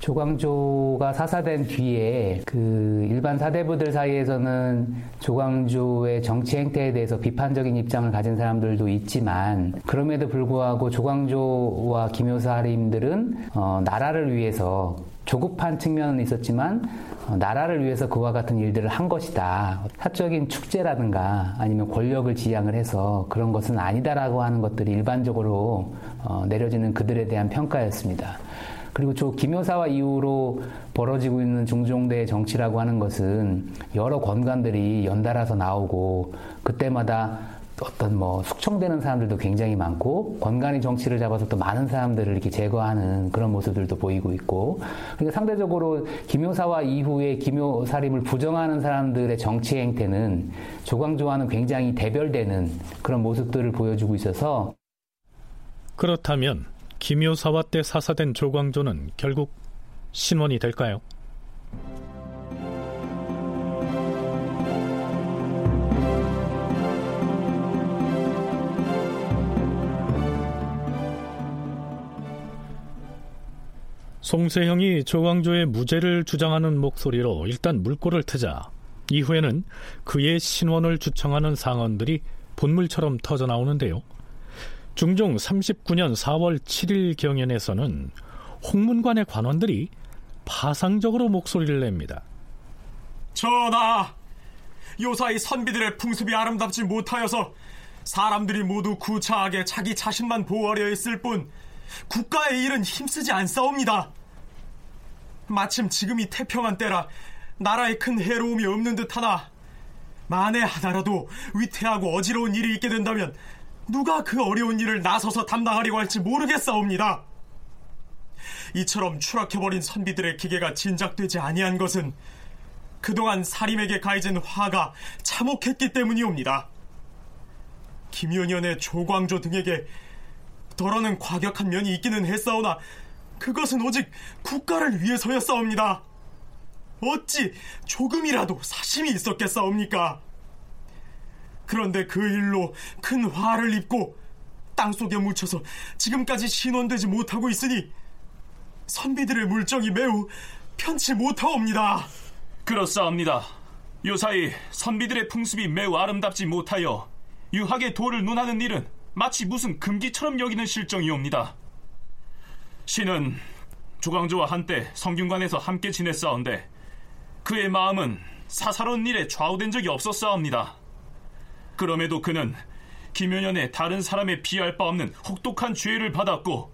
조광조가 사사된 뒤에 그 일반 사대부들 사이에서는 조광조의 정치 행태에 대해서 비판적인 입장을 가진 사람들도 있지만 그럼에도 불구하고 조광조와 김효사 할임들은 어, 나라를 위해서 조급한 측면은 있었지만 어, 나라를 위해서 그와 같은 일들을 한 것이다. 사적인 축제라든가 아니면 권력을 지향을 해서 그런 것은 아니다라고 하는 것들이 일반적으로 어, 내려지는 그들에 대한 평가였습니다. 그리고 저 김효사와 이후로 벌어지고 있는 중종대의 정치라고 하는 것은 여러 권관들이 연달아서 나오고 그때마다 어떤 뭐 숙청되는 사람들도 굉장히 많고 권간이 정치를 잡아서 또 많은 사람들을 이렇게 제거하는 그런 모습들도 보이고 있고 그러니까 상대적으로 김효사와 이후에 김효사림을 부정하는 사람들의 정치 행태는 조광조와는 굉장히 대별되는 그런 모습들을 보여주고 있어서 그렇다면 김효사와 때 사사된 조광조는 결국 신원이 될까요? 송세형이 조광조의 무죄를 주장하는 목소리로 일단 물꼬를 트자 이후에는 그의 신원을 주청하는 상언들이 본물처럼 터져 나오는데요. 중종 39년 4월 7일 경연에서는 홍문관의 관원들이 파상적으로 목소리를 냅니다. 전하, 요사이 선비들의 풍습이 아름답지 못하여서 사람들이 모두 구차하게 자기 자신만 보호하려 했을 뿐 국가의 일은 힘쓰지 않사옵니다. 마침 지금이 태평한 때라 나라에 큰 해로움이 없는 듯하나 만에 하나라도 위태하고 어지러운 일이 있게 된다면 누가 그 어려운 일을 나서서 담당하려고 할지 모르겠사옵니다. 이처럼 추락해버린 선비들의 기계가 진작되지 아니한 것은 그동안 사림에게 가해진 화가 참혹했기 때문이옵니다. 김연현의 조광조 등에게 더러는 과격한 면이 있기는 했사오나 그것은 오직 국가를 위해서였사옵니다. 어찌 조금이라도 사심이 있었겠사옵니까? 그런데 그 일로 큰 화를 입고 땅속에 묻혀서 지금까지 신원되지 못하고 있으니 선비들의 물정이 매우 편치 못하옵니다. 그렇사옵니다. 요사이 선비들의 풍습이 매우 아름답지 못하여 유학의 도를 논하는 일은 마치 무슨 금기처럼 여기는 실정이옵니다. 신은 조광조와 한때 성균관에서 함께 지냈사온데 그의 마음은 사사로운 일에 좌우된 적이 없었사옵니다. 그럼에도 그는 김효년의 다른 사람에 비할 바 없는 혹독한 죄를 받았고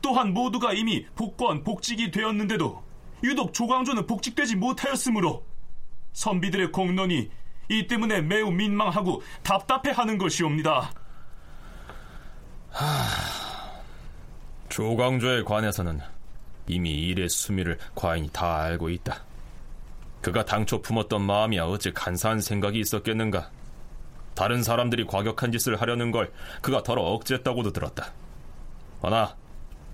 또한 모두가 이미 복권, 복직이 되었는데도 유독 조광조는 복직되지 못하였으므로 선비들의 공론이 이 때문에 매우 민망하고 답답해하는 것이옵니다. 하... 조광조에 관해서는 이미 일의 수미를 과인이 다 알고 있다. 그가 당초 품었던 마음이야 어찌 간사한 생각이 있었겠는가. 다른 사람들이 과격한 짓을 하려는 걸 그가 덜어 억제했다고도 들었다. 허나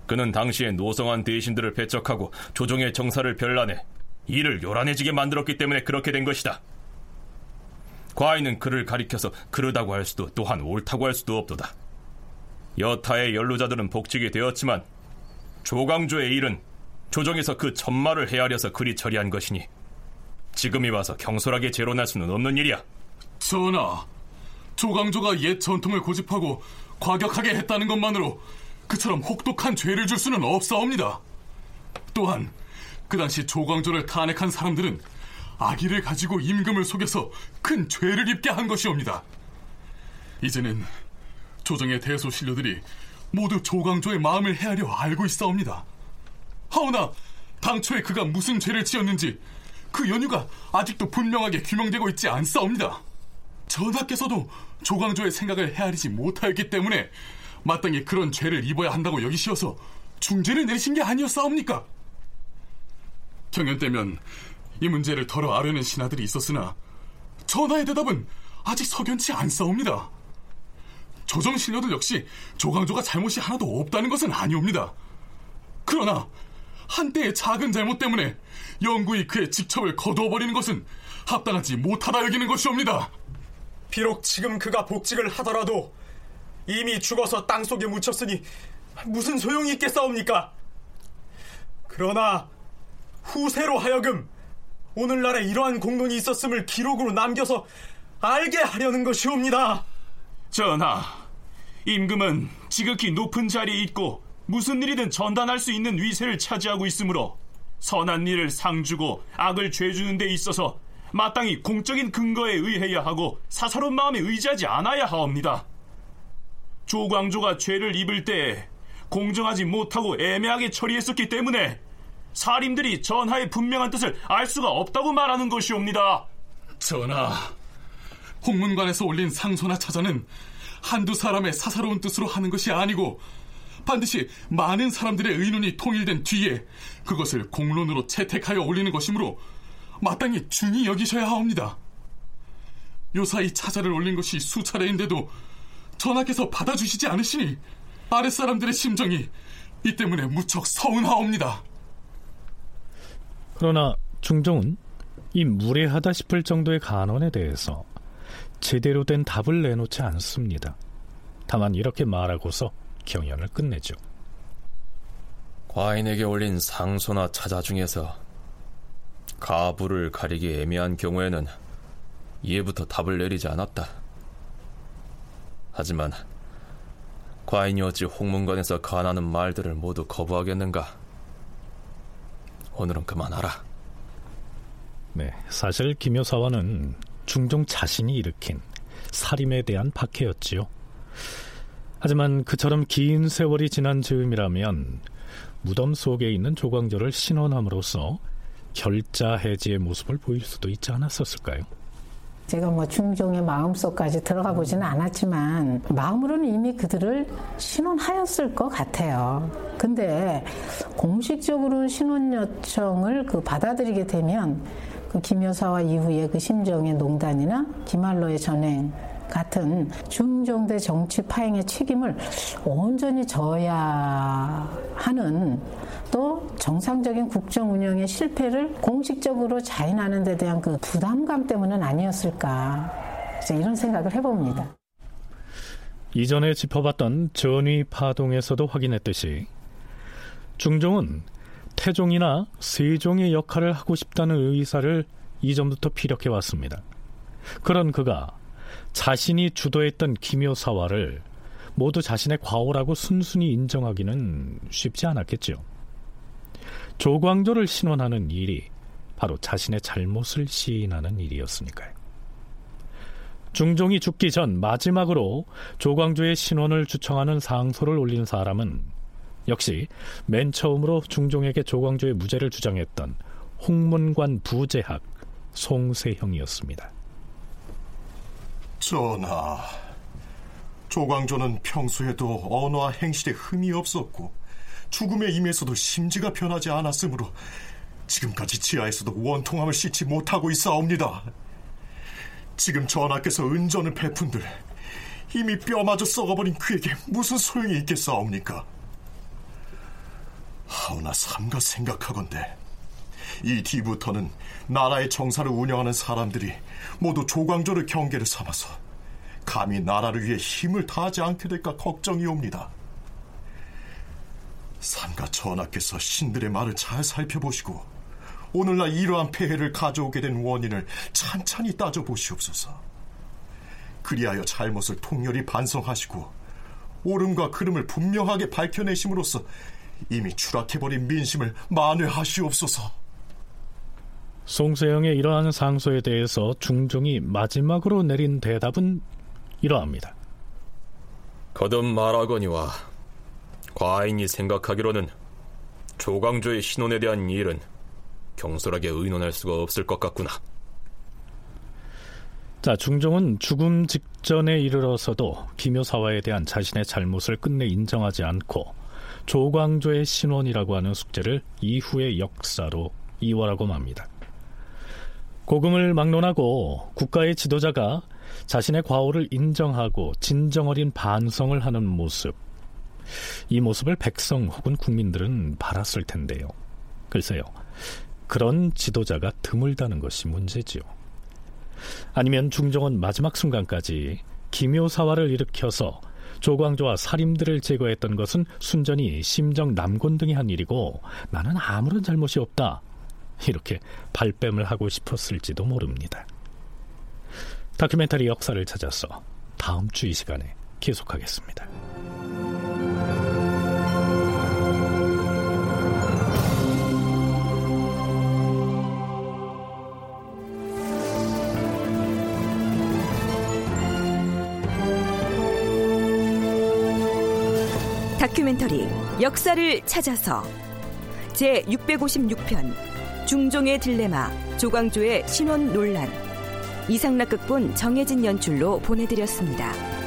그는 당시에 노성한 대신들을 배척하고 조정의 정사를 별난해 일을 요란해지게 만들었기 때문에 그렇게 된 것이다. 과인은 그를 가리켜서 그러다고 할 수도 또한 옳다고 할 수도 없도다. 여타의 연루자들은 복직이 되었지만 조광조의 일은 조정에서 그 천마를 헤아려서 그리 처리한 것이니 지금이 와서 경솔하게 재론할 수는 없는 일이야. 전하, 조광조가 옛 전통을 고집하고 과격하게 했다는 것만으로 그처럼 혹독한 죄를 줄 수는 없사옵니다. 또한 그 당시 조광조를 탄핵한 사람들은 아기를 가지고 임금을 속여서 큰 죄를 입게 한 것이옵니다. 이제는 조정의 대소신료들이 모두 조광조의 마음을 헤아려 알고 있사옵니다. 하오나 당초에 그가 무슨 죄를 지었는지 그 연유가 아직도 분명하게 규명되고 있지 않사옵니다. 전하께서도 조광조의 생각을 헤아리지 못하였기 때문에 마땅히 그런 죄를 입어야 한다고 여기시어서 중죄를 내리신 게 아니었사옵니까? 경연 때면 이 문제를 덜어 아려는 신하들이 있었으나 전하의 대답은 아직 석연치 않사옵니다. 조정 신료들 역시 조광조가 잘못이 하나도 없다는 것은 아니옵니다. 그러나 한때의 작은 잘못 때문에 영구히 그의 직첩을 거두어버리는 것은 합당하지 못하다 여기는 것이옵니다. 비록 지금 그가 복직을 하더라도 이미 죽어서 땅속에 묻혔으니 무슨 소용이 있겠사옵니까? 그러나 후세로 하여금 오늘날에 이러한 공론이 있었음을 기록으로 남겨서 알게 하려는 것이옵니다. 전하, 임금은 지극히 높은 자리에 있고 무슨 일이든 전단할 수 있는 위세를 차지하고 있으므로 선한 일을 상주고 악을 죄주는 데 있어서 마땅히 공적인 근거에 의해야 하고 사사로운 마음에 의지하지 않아야 하옵니다. 조광조가 죄를 입을 때 공정하지 못하고 애매하게 처리했었기 때문에 사림들이 전하의 분명한 뜻을 알 수가 없다고 말하는 것이옵니다. 전하, 홍문관에서 올린 상소나 차자는 한두 사람의 사사로운 뜻으로 하는 것이 아니고 반드시 많은 사람들의 의논이 통일된 뒤에 그것을 공론으로 채택하여 올리는 것이므로 마땅히 중히 여기셔야 하옵니다. 요사이 차자를 올린 것이 수차례인데도 전하께서 받아주시지 않으시니 아랫사람들의 심정이 이 때문에 무척 서운하옵니다. 그러나 중종은 이 무례하다 싶을 정도의 간언에 대해서 제대로 된 답을 내놓지 않습니다. 다만 이렇게 말하고서 경연을 끝내죠. 과인에게 올린 상소나 차자 중에서 가부를 가리기 애매한 경우에는 이해부터 답을 내리지 않았다. 하지만 과인이 어찌 홍문관에서 간하는 말들을 모두 거부하겠는가? 오늘은 그만하라. 네, 사실 김효사와는 중종 자신이 일으킨 살인에 대한 박해였지요. 하지만 그처럼 긴 세월이 지난 즈음이라면 무덤 속에 있는 조광조를 신원함으로써 결자 해지의 모습을 보일 수도 있지 않았었을까요? 제가 뭐 중종의 마음속까지 들어가 보지는 않았지만 마음으로는 이미 그들을 신원하였을 것 같아요. 근데 공식적으로 신원 요청을 그 받아들이게 되면 그 김여사와 이후에 그 심정의 농단이나 김할로의 전행 같은 중종대 정치 파행의 책임을 온전히 져야 하는 또 정상적인 국정 운영의 실패를 공식적으로 자인하는 데 대한 그 부담감 때문은 아니었을까 이런 생각을 해봅니다. 이전에 짚어봤던 전위 파동에서도 확인했듯이 중종은 태종이나 세종의 역할을 하고 싶다는 의사를 이전부터 피력해 왔습니다. 그런 그가 자신이 주도했던 기묘사화를 모두 자신의 과오라고 순순히 인정하기는 쉽지 않았겠죠. 조광조를 신원하는 일이 바로 자신의 잘못을 시인하는 일이었으니까요. 중종이 죽기 전 마지막으로 조광조의 신원을 주청하는 상소를 올린 사람은 역시 맨 처음으로 중종에게 조광조의 무죄를 주장했던 홍문관 부재학 송세형이었습니다. 전하, 조광조는 평소에도 언어와 행실에 흠이 없었고 죽음에 임해서도 심지가 변하지 않았으므로 지금까지 지하에서도 원통함을 씻지 못하고 있사옵니다. 지금 전하께서 은전을 베푼들 이미 뼈마저 썩어버린 그에게 무슨 소용이 있겠사옵니까? 하오나 삼가 생각하건대 이 뒤부터는 나라의 정사를 운영하는 사람들이 모두 조광조를 경계를 삼아서 감히 나라를 위해 힘을 다하지 않게 될까 걱정이옵니다. 삼가 전하께서 신들의 말을 잘 살펴보시고 오늘날 이러한 폐해를 가져오게 된 원인을 찬찬히 따져보시옵소서. 그리하여 잘못을 통렬히 반성하시고 옳음과 그름을 분명하게 밝혀내심으로써 이미 추락해버린 민심을 만회하시옵소서. 송세영의 이러한 상소에 대해서 중종이 마지막으로 내린 대답은 이러합니다. 거듭 말하거니와 과인이 생각하기로는 조광조의 신혼에 대한 일은 경솔하게 의논할 수가 없을 것 같구나. 자, 중종은 죽음 직전에 이르러서도 기묘사화에 대한 자신의 잘못을 끝내 인정하지 않고 조광조의 신원이라고 하는 숙제를 이후의 역사로 이월하고 맙니다. 고금을 막론하고 국가의 지도자가 자신의 과오를 인정하고 진정 어린 반성을 하는 모습. 이 모습을 백성 혹은 국민들은 바랐을 텐데요. 글쎄요. 그런 지도자가 드물다는 것이 문제지요. 아니면 중종은 마지막 순간까지 기묘사화를 일으켜서 조광조와 살인들을 제거했던 것은 순전히 심정 남곤 등이 한 일이고 나는 아무런 잘못이 없다. 이렇게 발뺌을 하고 싶었을지도 모릅니다. 다큐멘터리 역사를 찾아서 다음 주 이 시간에 계속하겠습니다. 다큐멘터리 역사를 찾아서 제 656편 중종의 딜레마 조광조의 신원 논란 이상락 극본 정혜진 연출로 보내드렸습니다.